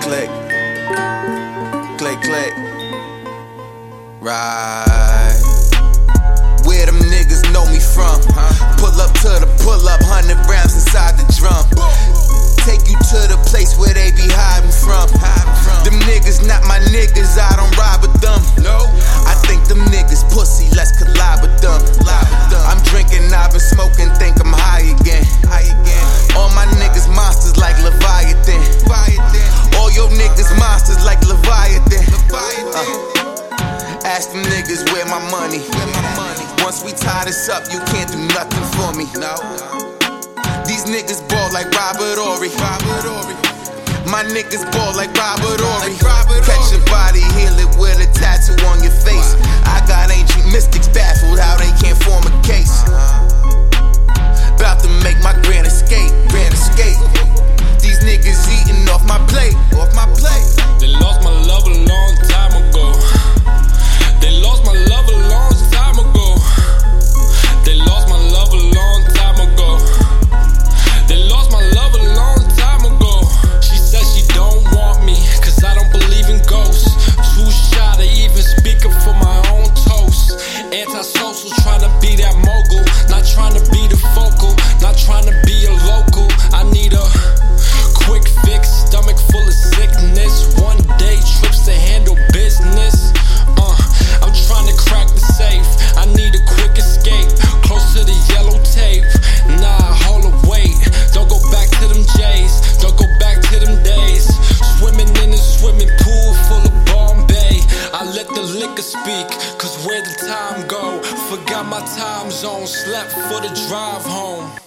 click, click, click, click. Right. Ask them niggas where my money. Once we tie this up, you can't do nothing for me. No. These niggas ball like Robert Horry. Robert Horry. My niggas ball like Robert Horry. Catch your body, heal it with that mogul. Not trying to be could speak, cause where the time go? Forgot my time zone, slept for the drive home.